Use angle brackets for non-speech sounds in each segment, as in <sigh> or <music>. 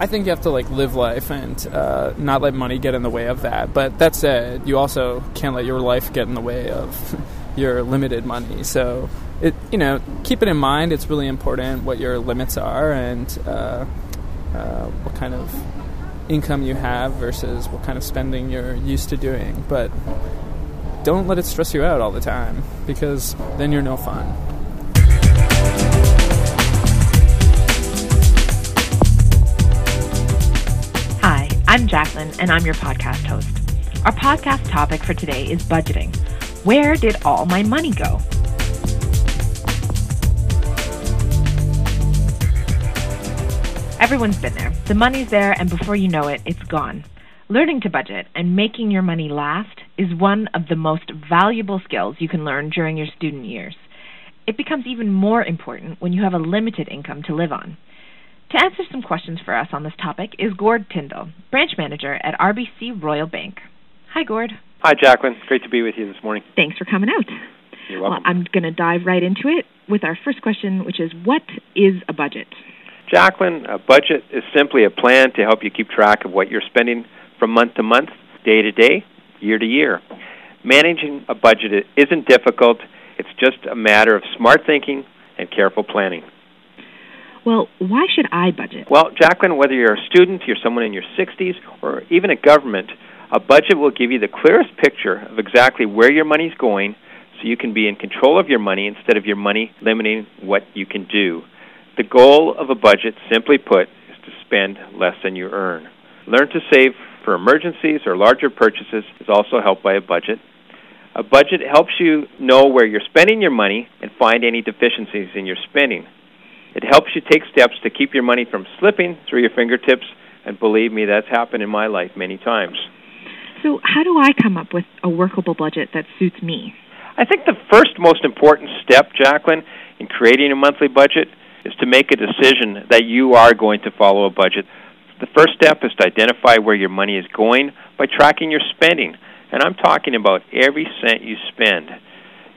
I think you have to like live life and uh, not let money get in the way of that. But that said, you also can't let your life get in the way of <laughs> your limited money. So it you know keep it in mind. It's really important what your limits are and uh, uh, what kind of income you have versus what kind of spending you're used to doing. But don't let it stress you out all the time because then you're no fun. I'm Jacqueline, and I'm your podcast host. Our podcast topic for today is budgeting. Where did all my money go? Everyone's been there. The money's there, and before you know it, it's gone. Learning to budget and making your money last is one of the most valuable skills you can learn during your student years. It becomes even more important when you have a limited income to live on. To answer some questions for us on this topic is Gord Tyndall, branch manager at RBC Royal Bank. Hi, Gord. Hi, Jacqueline. Great to be with you this morning. Thanks for coming out. You're welcome. Well, I'm going to dive right into it with our first question, which is what is a budget? Jacqueline, a budget is simply a plan to help you keep track of what you're spending from month to month, day to day, year to year. Managing a budget isn't difficult, it's just a matter of smart thinking and careful planning. Well, why should I budget? Well, Jacqueline, whether you're a student, you're someone in your 60s, or even a government, a budget will give you the clearest picture of exactly where your money's going so you can be in control of your money instead of your money limiting what you can do. The goal of a budget, simply put, is to spend less than you earn. Learn to save for emergencies or larger purchases is also helped by a budget. A budget helps you know where you're spending your money and find any deficiencies in your spending. It helps you take steps to keep your money from slipping through your fingertips, and believe me, that's happened in my life many times. So, how do I come up with a workable budget that suits me? I think the first most important step, Jacqueline, in creating a monthly budget is to make a decision that you are going to follow a budget. The first step is to identify where your money is going by tracking your spending. And I'm talking about every cent you spend.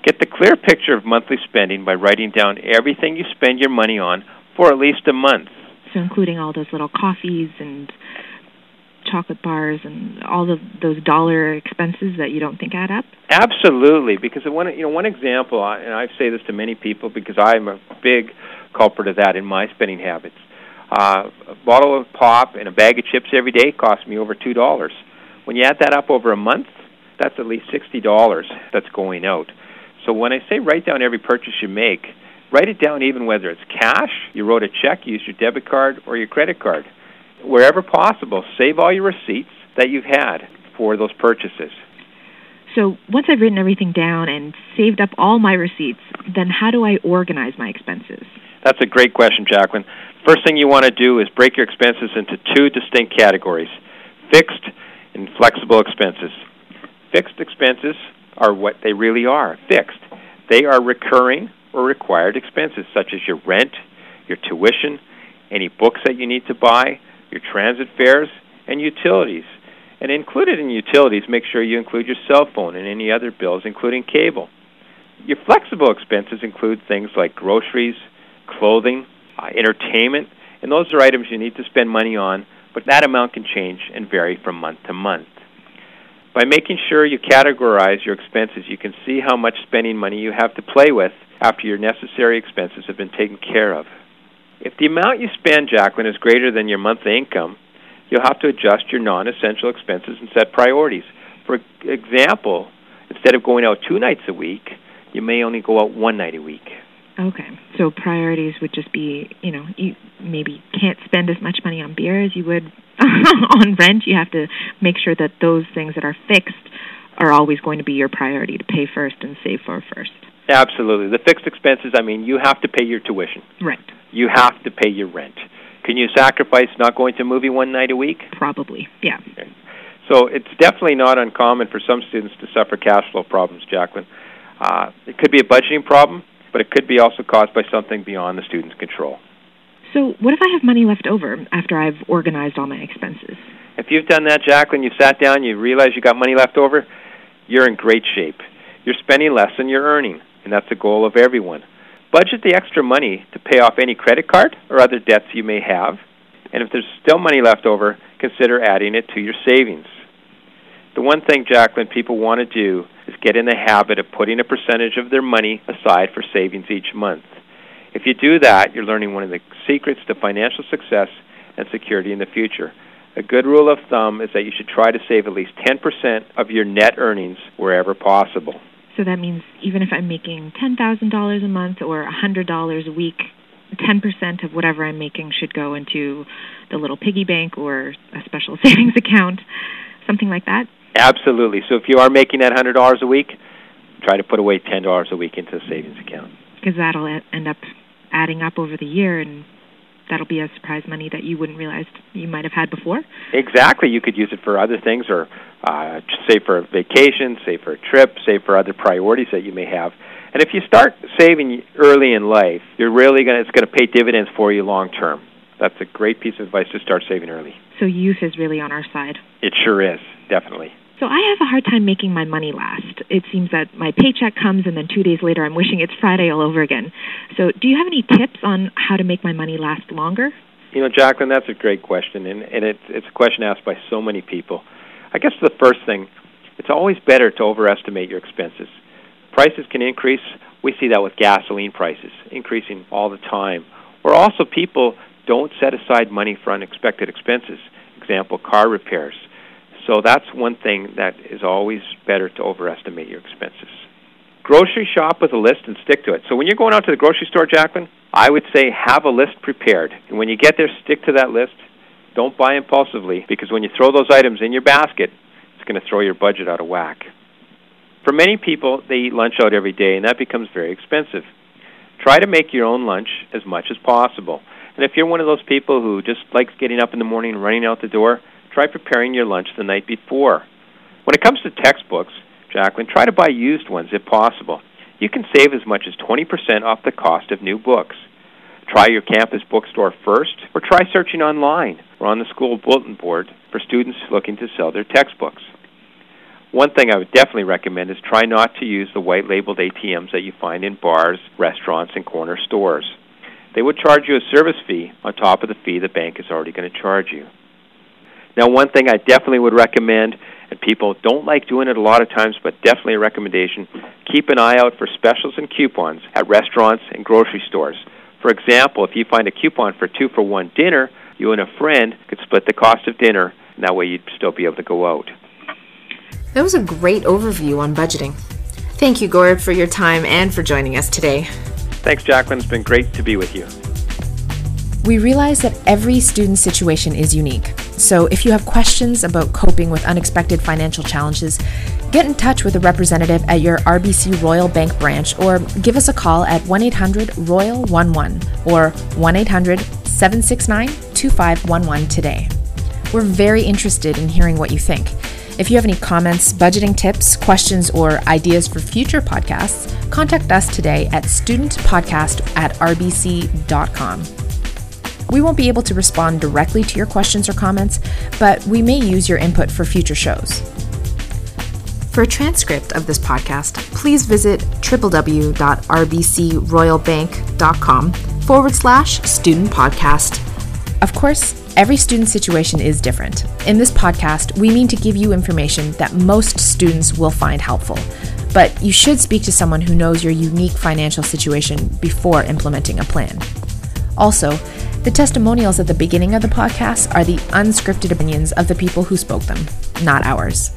Get the clear picture of monthly spending by writing down everything you spend your money on for at least a month. So, including all those little coffees and chocolate bars and all of those dollar expenses that you don't think add up? Absolutely, because one you know one example, and I say this to many people because I'm a big culprit of that in my spending habits. Uh, a bottle of pop and a bag of chips every day costs me over two dollars. When you add that up over a month, that's at least sixty dollars that's going out. So when I say write down every purchase you make, write it down even whether it's cash, you wrote a check, you used your debit card or your credit card. Wherever possible, save all your receipts that you've had for those purchases. So once I've written everything down and saved up all my receipts, then how do I organize my expenses? That's a great question, Jacqueline. First thing you want to do is break your expenses into two distinct categories fixed and flexible expenses. Fixed expenses are what they really are fixed. They are recurring or required expenses, such as your rent, your tuition, any books that you need to buy, your transit fares, and utilities. And included in utilities, make sure you include your cell phone and any other bills, including cable. Your flexible expenses include things like groceries, clothing, uh, entertainment, and those are items you need to spend money on, but that amount can change and vary from month to month. By making sure you categorize your expenses, you can see how much spending money you have to play with after your necessary expenses have been taken care of. If the amount you spend, Jacqueline, is greater than your monthly income, you'll have to adjust your non essential expenses and set priorities. For example, instead of going out two nights a week, you may only go out one night a week. Okay. So priorities would just be, you know, you maybe can't spend as much money on beer as you would <laughs> on rent. You have to make sure that those things that are fixed are always going to be your priority to pay first and save for first. Absolutely. The fixed expenses, I mean, you have to pay your tuition. Right. You have to pay your rent. Can you sacrifice not going to a movie one night a week? Probably, yeah. Okay. So it's definitely not uncommon for some students to suffer cash flow problems, Jacqueline. Uh, it could be a budgeting problem, but it could be also caused by something beyond the student's control. So, what if I have money left over after I've organized all my expenses? If you've done that, Jacqueline, you've sat down, you realize you got money left over, you're in great shape. You're spending less than you're earning, and that's the goal of everyone. Budget the extra money to pay off any credit card or other debts you may have. And if there's still money left over, consider adding it to your savings. The one thing, Jacqueline, people want to do is get in the habit of putting a percentage of their money aside for savings each month. If you do that, you're learning one of the secrets to financial success and security in the future. A good rule of thumb is that you should try to save at least 10% of your net earnings wherever possible. So that means even if I'm making $10,000 a month or $100 a week, 10% of whatever I'm making should go into the little piggy bank or a special <laughs> savings account, something like that? Absolutely. So if you are making that $100 a week, try to put away $10 a week into a savings account. Because that'll end up adding up over the year and that'll be a surprise money that you wouldn't realize you might have had before. Exactly. You could use it for other things or uh, save for a vacation, save for a trip, save for other priorities that you may have. And if you start saving early in life, you're really going to, it's going to pay dividends for you long term. That's a great piece of advice to start saving early. So youth is really on our side. It sure is, definitely. So I have a hard time making my money last. It seems that my paycheck comes and then 2 days later I'm wishing it's Friday all over again. So do you have any tips on how to make my money last longer? You know, Jacqueline, that's a great question and and it's it's a question asked by so many people. I guess the first thing, it's always better to overestimate your expenses. Prices can increase. We see that with gasoline prices increasing all the time. Or also people don't set aside money for unexpected expenses. Example, car repairs so that's one thing that is always better to overestimate your expenses. Grocery shop with a list and stick to it. So when you're going out to the grocery store, Jacqueline, I would say have a list prepared. And when you get there, stick to that list. Don't buy impulsively because when you throw those items in your basket, it's going to throw your budget out of whack. For many people, they eat lunch out every day, and that becomes very expensive. Try to make your own lunch as much as possible. And if you're one of those people who just likes getting up in the morning and running out the door, try preparing your lunch the night before. When it comes to textbooks, Jacqueline, try to buy used ones if possible. You can save as much as 20% off the cost of new books. Try your campus bookstore first, or try searching online or on the school bulletin board for students looking to sell their textbooks. One thing I would definitely recommend is try not to use the white labeled ATMs that you find in bars, restaurants, and corner stores. They would charge you a service fee on top of the fee the bank is already going to charge you. Now, one thing I definitely would recommend, and people don't like doing it a lot of times, but definitely a recommendation keep an eye out for specials and coupons at restaurants and grocery stores. For example, if you find a coupon for two for one dinner, you and a friend could split the cost of dinner, and that way you'd still be able to go out. That was a great overview on budgeting. Thank you, Gord, for your time and for joining us today. Thanks, Jacqueline. It's been great to be with you. We realize that every student situation is unique. So if you have questions about coping with unexpected financial challenges, get in touch with a representative at your RBC Royal Bank branch or give us a call at 1 800 Royal 11 or 1 800 769 2511 today. We're very interested in hearing what you think. If you have any comments, budgeting tips, questions, or ideas for future podcasts, contact us today at studentpodcast at rbc.com. We won't be able to respond directly to your questions or comments, but we may use your input for future shows. For a transcript of this podcast, please visit www.rbcroyalbank.com forward slash student podcast. Of course, every student situation is different. In this podcast, we mean to give you information that most students will find helpful, but you should speak to someone who knows your unique financial situation before implementing a plan. Also, the testimonials at the beginning of the podcast are the unscripted opinions of the people who spoke them, not ours.